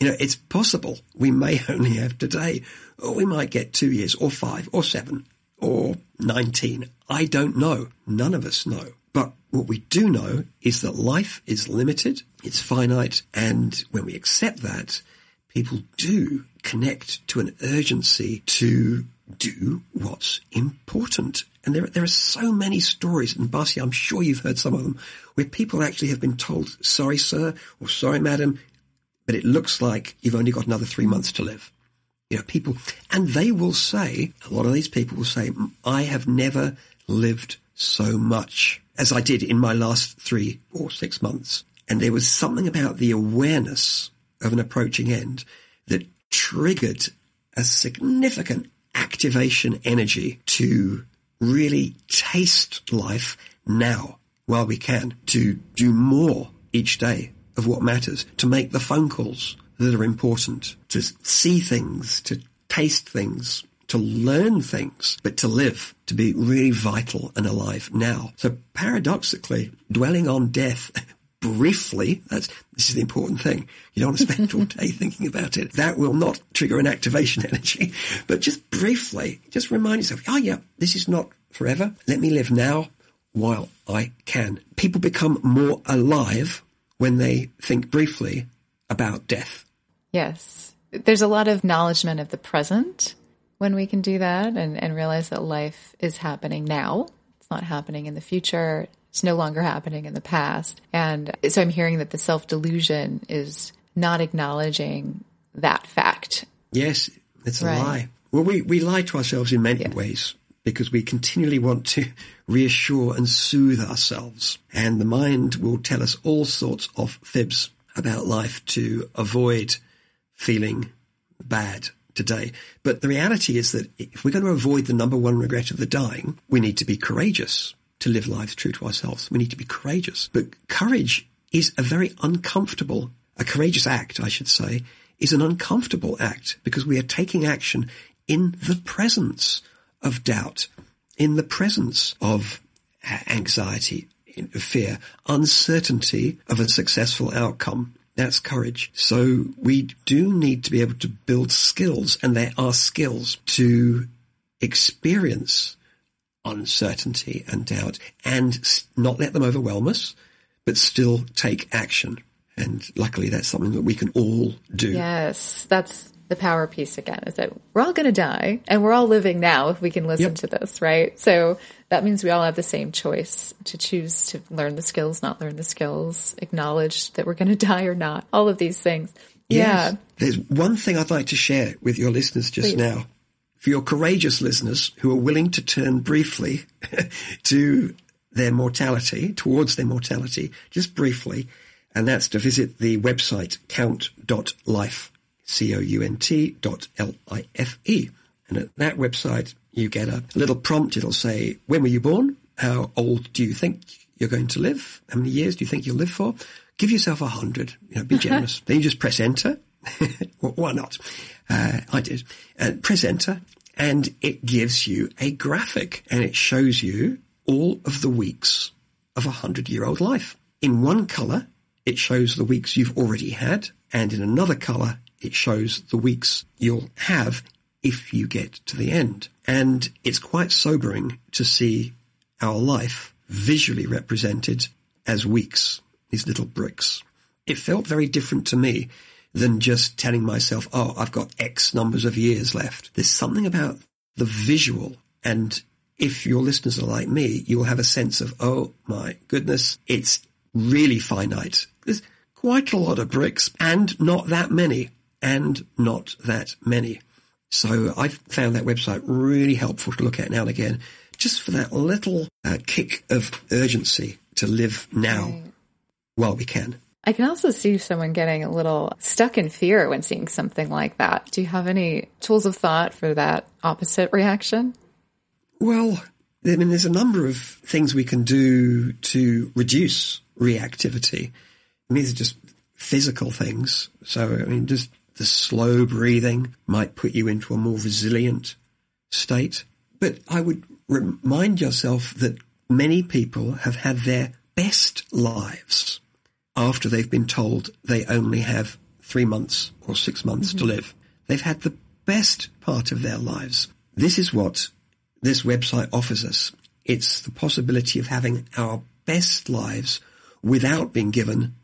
You know, it's possible we may only have today, or we might get two years, or five, or seven, or 19. I don't know. None of us know. But what we do know is that life is limited, it's finite, and when we accept that, people do connect to an urgency to do what's important. And there, there are so many stories, and Barcy, I'm sure you've heard some of them, where people actually have been told, sorry, sir, or sorry, madam, but it looks like you've only got another three months to live. You know, people, and they will say, a lot of these people will say, I have never lived so much as I did in my last three or six months. And there was something about the awareness of an approaching end that triggered a significant activation energy to really taste life now while we can, to do more each day of what matters, to make the phone calls that are important, to see things, to taste things, to learn things, but to live, to be really vital and alive now. So paradoxically, dwelling on death briefly, that's, this is the important thing. You don't want to spend all day thinking about it. That will not trigger an activation energy, but just briefly, just remind yourself, oh yeah, this is not forever. Let me live now while I can. People become more alive when they think briefly about death. Yes. There's a lot of acknowledgement of the present when we can do that and, and realize that life is happening now. It's not happening in the future. It's no longer happening in the past. And so I'm hearing that the self delusion is not acknowledging that fact. Yes, it's a Right. lie. Well, we, we lie to ourselves in many ways because we continually want to reassure and soothe ourselves. And the mind will tell us all sorts of fibs about life to avoid feeling bad today. But the reality is that if we're going to avoid the number one regret of the dying, we need to be courageous to live lives true to ourselves. We need to be courageous. But courage is a very uncomfortable, a courageous act, I should say, is an uncomfortable act because we are taking action in the presence of doubt, in the presence of uh, anxiety, fear, uncertainty of a successful outcome. That's courage. So we do need to be able to build skills, and there are skills to experience uncertainty and doubt and not let them overwhelm us, but still take action. And luckily that's something that we can all do. Yes, that's the power piece again is that we're all going to die and we're all living now if we can listen Yep. to this, right? So that means we all have the same choice to choose to learn the skills, not learn the skills, acknowledge that we're going to die or not, all of these things. Yes. Yeah. There's one thing I'd like to share with your listeners just Please. now. For your courageous listeners who are willing to turn briefly to their mortality, towards their mortality, just briefly, and that's to visit the website count.life, C-O-U-N-T dot L-I-F-E. And at that website, you get a little prompt. It'll say, when were you born? How old do you think you're going to live? How many years do you think you'll live for? Give yourself a hundred. You know, be generous. then you just press enter. Well, Why not? Uh, I did. Uh, press enter, and it gives you a graphic, and it shows you all of the weeks of a hundred-year-old life. In one color, it shows the weeks you've already had, and in another color, it shows the weeks you'll have if you get to the end. And it's quite sobering to see our life visually represented as weeks, these little bricks. It felt very different to me than just telling myself, oh, I've got X numbers of years left. There's something about the visual. And if your listeners are like me, you'll have a sense of, oh my goodness, it's really finite. There's quite a lot of bricks and not that many and not that many. So I found that website really helpful to look at now and again, just for that little uh, kick of urgency to live now while we can. I can also see someone getting a little stuck in fear when seeing something like that. Do you have any tools of thought for that opposite reaction? Well, I mean, there's a number of things we can do to reduce reactivity. And these are just physical things. So, I mean, just the slow breathing might put you into a more resilient state. But I would remind yourself that many people have had their best lives after they've been told they only have three months or six months to mm-hmm. live. They've had the best part of their lives. This is what this website offers us. It's the possibility of having our best lives without being given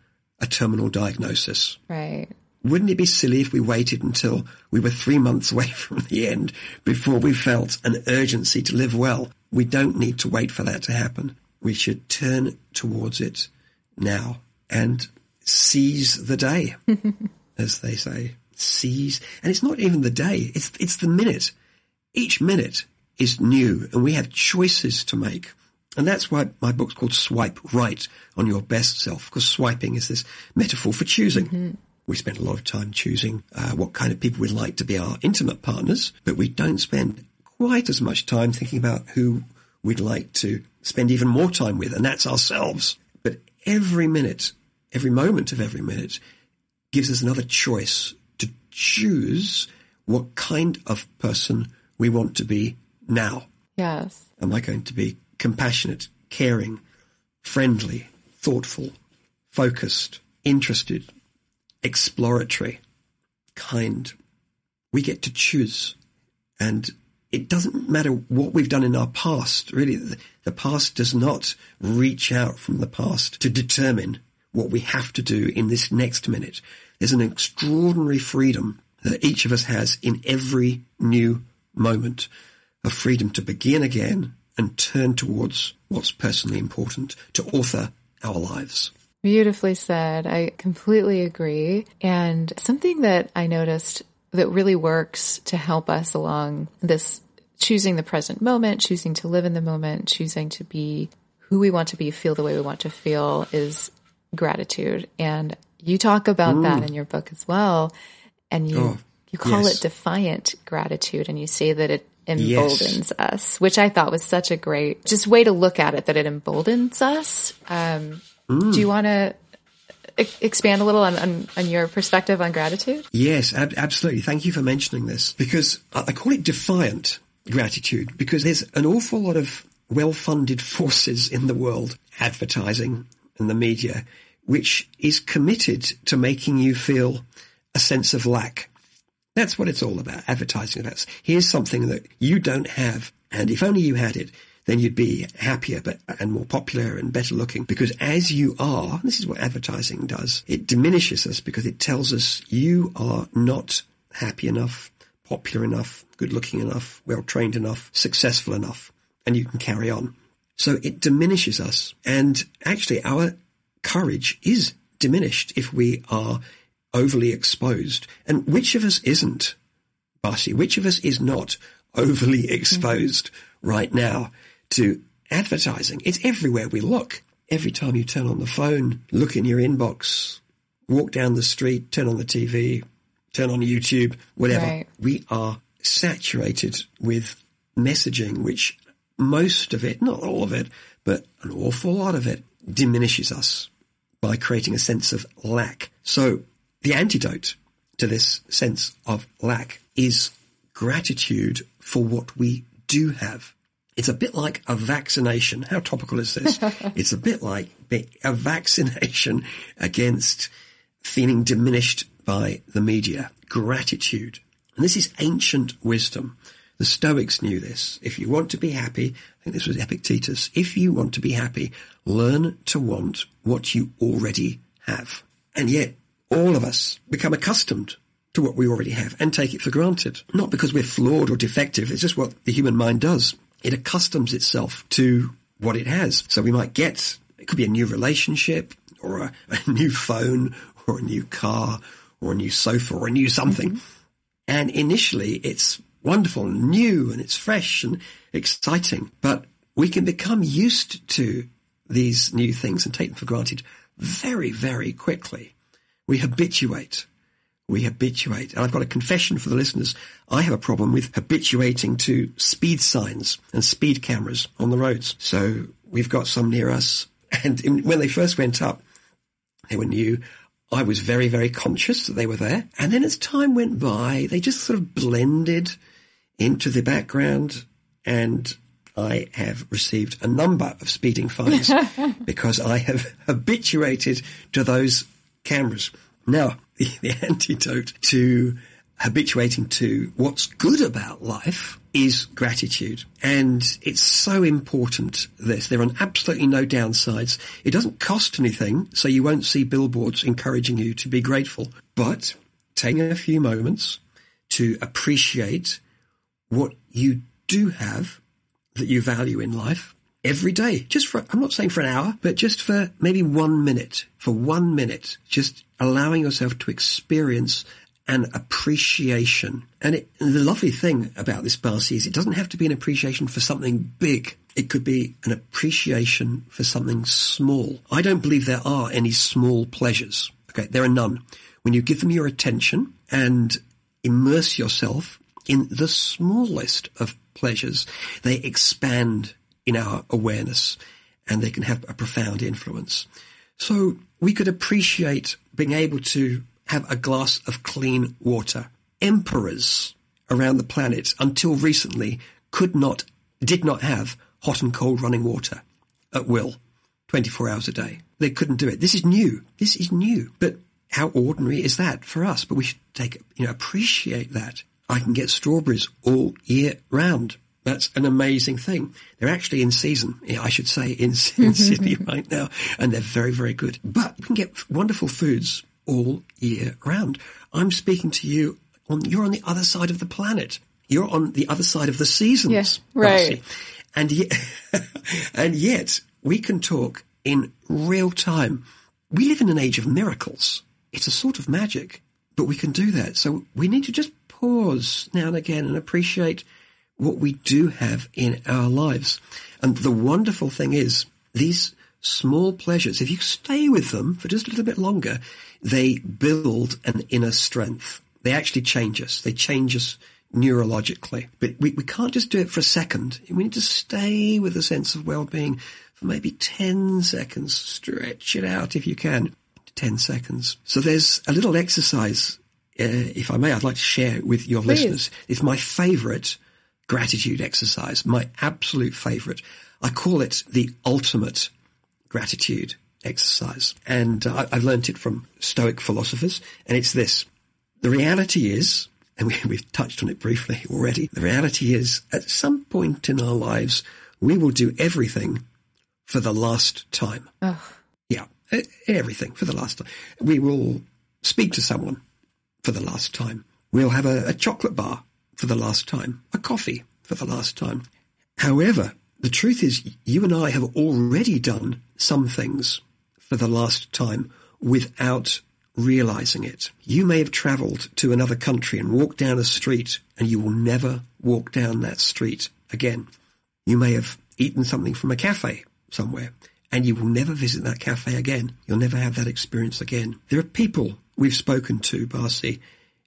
a terminal diagnosis. Right. Wouldn't it be silly if we waited until we were three months away from the end before we felt an urgency to live well? We don't need to wait for that to happen. We should turn towards it now and seize the day, as they say. Seize. And it's not even the day. It's, it's the minute. Each minute is new and we have choices to make. And that's why my book's called Swipe Right on Your Best Self, because swiping is this metaphor for choosing. We spend a lot of time choosing uh, what kind of people we'd like to be our intimate partners, but we don't spend quite as much time thinking about who we'd like to spend even more time with, and that's ourselves. Every minute, every moment of every minute gives us another choice to choose what kind of person we want to be now? Yes. Am I going to be compassionate, caring, friendly, thoughtful, focused, interested, exploratory, kind? We get to choose. And it doesn't matter what we've done in our past. Really, the, past does not reach out from the past to determine what we have to do in this next minute. There's an extraordinary freedom that each of us has in every new moment of freedom to begin again and turn towards what's personally important to author our lives. Beautifully said. I completely agree. And something that I noticed that really works to help us along this choosing the present moment, choosing to live in the moment, choosing to be who we want to be, feel the way we want to feel is gratitude. And you talk about that in your book as well. And you, Oh, you call yes. it defiant gratitude and you say that it emboldens us, which I thought was such a great just way to look at it, that it emboldens us. Um, Do you want to expand a little on, on, on your perspective on gratitude? Yes, ab- absolutely. Thank you for mentioning this because I call it defiant gratitude because there's an awful lot of well-funded forces in the world, advertising and the media, which is committed to making you feel a sense of lack. That's what it's all about, advertising about. Here's something that you don't have, and if only you had it, then you'd be happier but, and more popular and better looking. Because as you are, this is what advertising does, it diminishes us because it tells us you are not happy enough, popular enough, good looking enough, well trained enough, successful enough, and you can carry on. So it diminishes us. And actually our courage is diminished if we are overly exposed. And which of us isn't, Barcy? Which of us is not overly exposed right now to advertising? It's everywhere we look. Every time you turn on the phone, look in your inbox, walk down the street, turn on the TV, turn on YouTube, whatever. Right. We are saturated with messaging, which most of it, not all of it, but an awful lot of it diminishes us by creating a sense of lack. So the antidote to this sense of lack is gratitude for what we do have. It's a bit like a vaccination. How topical is this? it's a bit like a vaccination against feeling diminished by the media. Gratitude. And this is ancient wisdom. The Stoics knew this. If you want to be happy, I think this was Epictetus, if you want to be happy, learn to want what you already have. And yet, all of us become accustomed to what we already have and take it for granted. Not because we're flawed or defective, it's just what the human mind does. It accustoms itself to what it has. So we might get, it could be a new relationship or a, a new phone or a new car or a new sofa or a new something. Mm-hmm. And initially it's wonderful and new and it's fresh and exciting, but we can become used to these new things and take them for granted very, very quickly. We habituate. We habituate. And I've got a confession for the listeners. I have a problem with habituating to speed signs and speed cameras on the roads. So we've got some near us. And in, when they first went up, they were new. I was very, very conscious that they were there. And then as time went by, they just sort of blended into the background and I have received a number of speeding fines because I have habituated to those cameras. Now, the, the antidote to habituating to what's good about life is gratitude. And it's so important this. There are absolutely no downsides. It doesn't cost anything, so you won't see billboards encouraging you to be grateful. But taking a few moments to appreciate what you do have that you value in life every day. Just for, I'm not saying for an hour, but just for maybe one minute, for one minute, just allowing yourself to experience an appreciation. And, it, the lovely thing about this Barcy is it doesn't have to be an appreciation for something big. It could be an appreciation for something small. I don't believe there are any small pleasures. Okay, there are none. When you give them your attention and immerse yourself in the smallest of pleasures, they expand in our awareness and they can have a profound influence. So we could appreciate being able to have a glass of clean water. Emperors around the planet until recently could not, did not have hot and cold running water at will, 24 hours a day. They couldn't do it. This is new. This is new. But how ordinary is that for us? But we should take, you know, appreciate that. I can get strawberries all year round. That's an amazing thing. They're actually in season, I should say, in, in Sydney right now, and they're very, very good. But you can get wonderful foods all year round. I'm speaking to you on, you're on the other side of the planet. You're on the other side of the seasons. Yes, right. And yet, and yet we can talk in real time. We live in an age of miracles. It's a sort of magic, but we can do that. So we need to just pause now and again and appreciate what we do have in our lives. And the wonderful thing is these small pleasures, if you stay with them for just a little bit longer, they build an inner strength. They actually change us. They change us neurologically. But we, we can't just do it for a second. We need to stay with a sense of well-being for maybe 10 seconds. Stretch it out if you can. 10 seconds. So there's a little exercise, uh, if I may, I'd like to share with your Please. listeners. It's my favorite gratitude exercise, my absolute favorite. I call it the ultimate gratitude exercise. And uh, I've learned it from Stoic philosophers, and it's this. The reality is, and we, we've touched on it briefly already, the reality is at some point in our lives, we will do everything for the last time. Yeah, everything for the last time. We will speak to someone for the last time. We'll have a, a chocolate bar for the last time, a coffee for the last time. However, the truth is you and I have already done some things for the last time without realizing it. You may have traveled to another country and walked down a street and you will never walk down that street again. You may have eaten something from a cafe somewhere and you will never visit that cafe again. You'll never have that experience again. There are people we've spoken to, Barcy,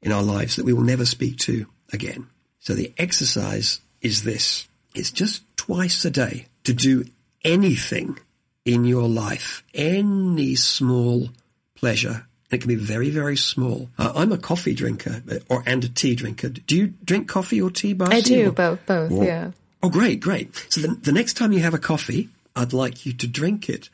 in our lives that we will never speak to again. So the exercise is this. It's just twice a day to do anything in your life, any small pleasure. And it can be very, very small. Uh, I'm a coffee drinker uh, or and a tea drinker. Do you drink coffee or tea, Barcy? I do Or- both, both, or- yeah. Oh, great, great. So the, the next time you have a coffee, I'd like you to drink it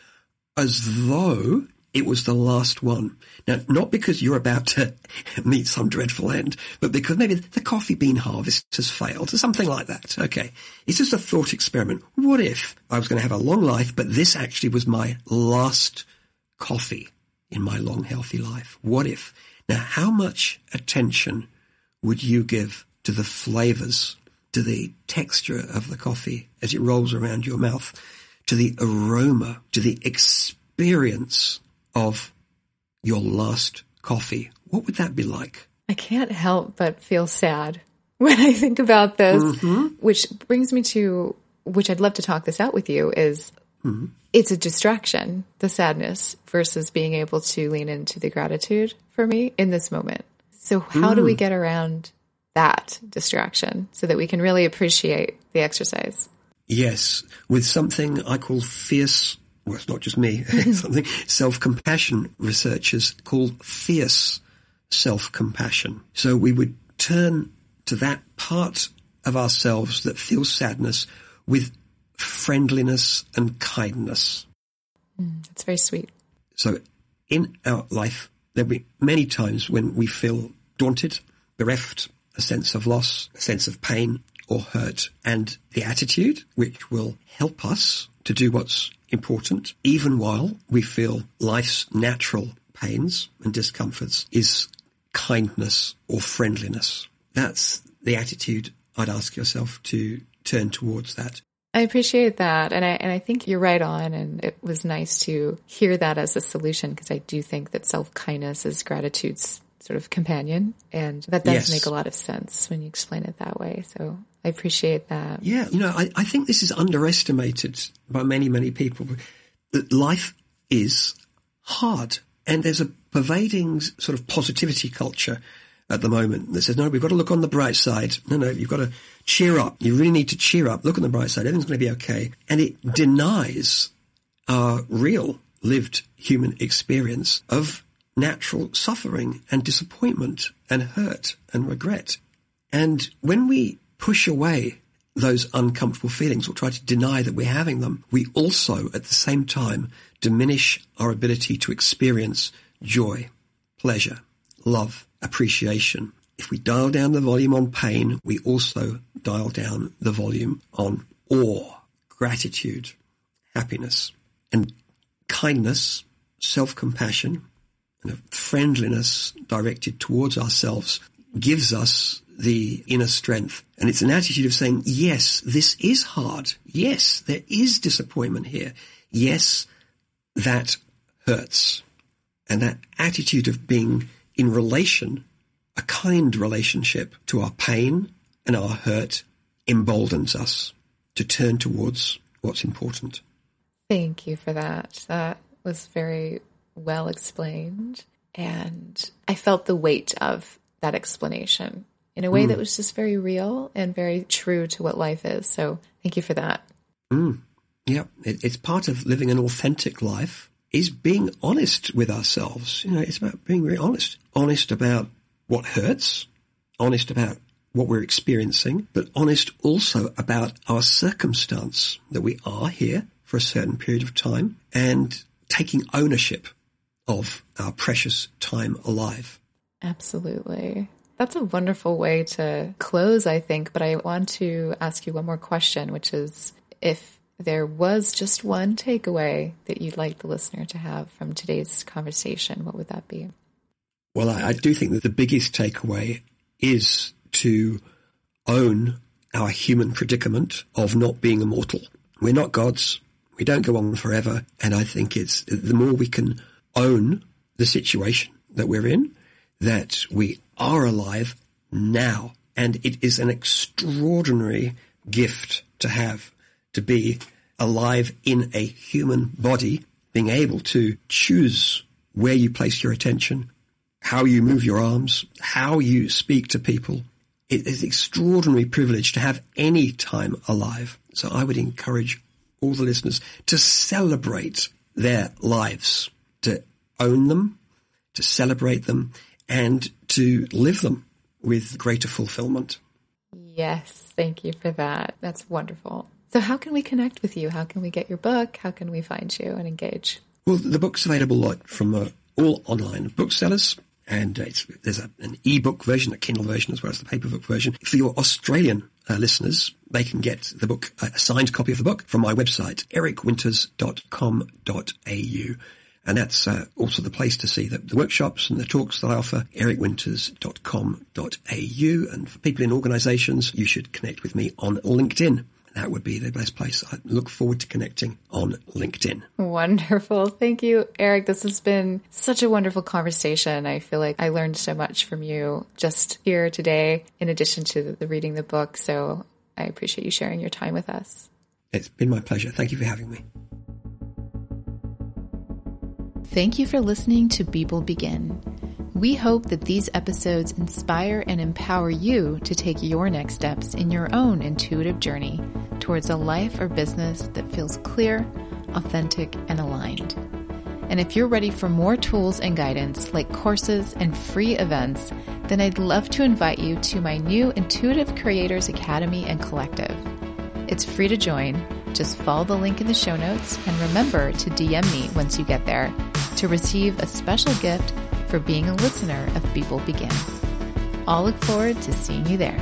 as though it was the last one. Now, not because you're about to meet some dreadful end, but because maybe the coffee bean harvest has failed or something like that. Okay. It's just a thought experiment. What if I was going to have a long life, but this actually was my last coffee in my long, healthy life? What if? Now, how much attention would you give to the flavors, to the texture of the coffee as it rolls around your mouth, to the aroma, to the experience of your last coffee? What would that be like? I can't help but feel sad when I think about this, mm-hmm. which brings me to, which I'd love to talk this out with you is mm-hmm. it's a distraction, the sadness versus being able to lean into the gratitude for me in this moment. So how do we mm. get around that distraction so that we can really appreciate the exercise? Yes, with something I call fierce, well, it's not just me, mm-hmm. something self-compassion researchers call fierce self-compassion. So we would turn to that part of ourselves that feels sadness with friendliness and kindness. Mm, it's very sweet. So in our life, there'll be many times when we feel daunted, bereft, a sense of loss, a sense of pain or hurt. And the attitude, which will help us to do what's important, even while we feel life's natural pains and discomforts, is kindness or friendliness. That's the attitude I'd ask yourself to turn towards that. I appreciate that. And I, and I think you're right on. And it was nice to hear that as a solution because I do think that self kindness is gratitude's sort of companion. And that does Yes. make a lot of sense when you explain it that way. So I appreciate that. Yeah, you know, I, I think this is underestimated by many, many people. That life is hard, and there's a pervading sort of positivity culture at the moment that says, no, we've got to look on the bright side. No, no, you've got to cheer up. You really need to cheer up. Look on the bright side. Everything's going to be okay. And it denies our real lived human experience of natural suffering and disappointment and hurt and regret. And when we push away those uncomfortable feelings or try to deny that we're having them, we also at the same time diminish our ability to experience joy, pleasure, love, appreciation. If we dial down the volume on pain, we also dial down the volume on awe, gratitude, happiness, and kindness, self-compassion, and a friendliness directed towards ourselves gives us the inner strength. And it's an attitude of saying, yes, this is hard. Yes, there is disappointment here. Yes, that hurts. And that attitude of being in relation, a kind relationship to our pain and our hurt emboldens us to turn towards what's important. Thank you for that. That was very well explained. And I felt the weight of that explanation in a way Mm. that was just very real and very true to what life is. So thank you for that. Mm. Yeah, it, it's part of living an authentic life is being honest with ourselves. You know, it's about being very honest. Honest about what hurts, honest about what we're experiencing, but honest also about our circumstance that we are here for a certain period of time and taking ownership of our precious time alive. Absolutely. That's a wonderful way to close, I think. But I want to ask you one more question, which is if there was just one takeaway that you'd like the listener to have from today's conversation, what would that be? Well, I, I do think that the biggest takeaway is to own our human predicament of not being immortal. We're not gods. We don't go on forever. And I think it's the more we can own the situation that we're in, that we are alive now. And it is an extraordinary gift to have to be alive in a human body, being able to choose where you place your attention, how you move your arms, how you speak to people. It is an extraordinary privilege to have any time alive. So I would encourage all the listeners to celebrate their lives, to own them, to celebrate them, and to live them with greater fulfillment. Yes, thank you for that. That's wonderful. So, how can we connect with you? How can we get your book? How can we find you and engage? Well, the book's available like from uh, all online booksellers, and uh, it's, there's a, an e-book version, a Kindle version, as well as the paperback version. For your Australian uh, listeners, they can get the book, uh, a signed copy of the book, from my website, ericwinters.com.au. And that's uh, also the place to see the, the workshops and the talks that I offer, ericwinters.com.au. And for people in organizations, you should connect with me on LinkedIn. That would be the best place. I look forward to connecting on LinkedIn. Wonderful. Thank you, Eric. This has been such a wonderful conversation. I feel like I learned so much from you just here today, in addition to the reading the book. So I appreciate you sharing your time with us. It's been my pleasure. Thank you for having me. Thank you for listening to People Begin. We hope that these episodes inspire and empower you to take your next steps in your own intuitive journey towards a life or business that feels clear, authentic, and aligned. And if you're ready for more tools and guidance like courses and free events, then I'd love to invite you to my new Intuitive Creators Academy and Collective. It's free to join. Just follow the link in the show notes and remember to DM me once you get there to receive a special gift for being a listener of People Begin. I'll look forward to seeing you there.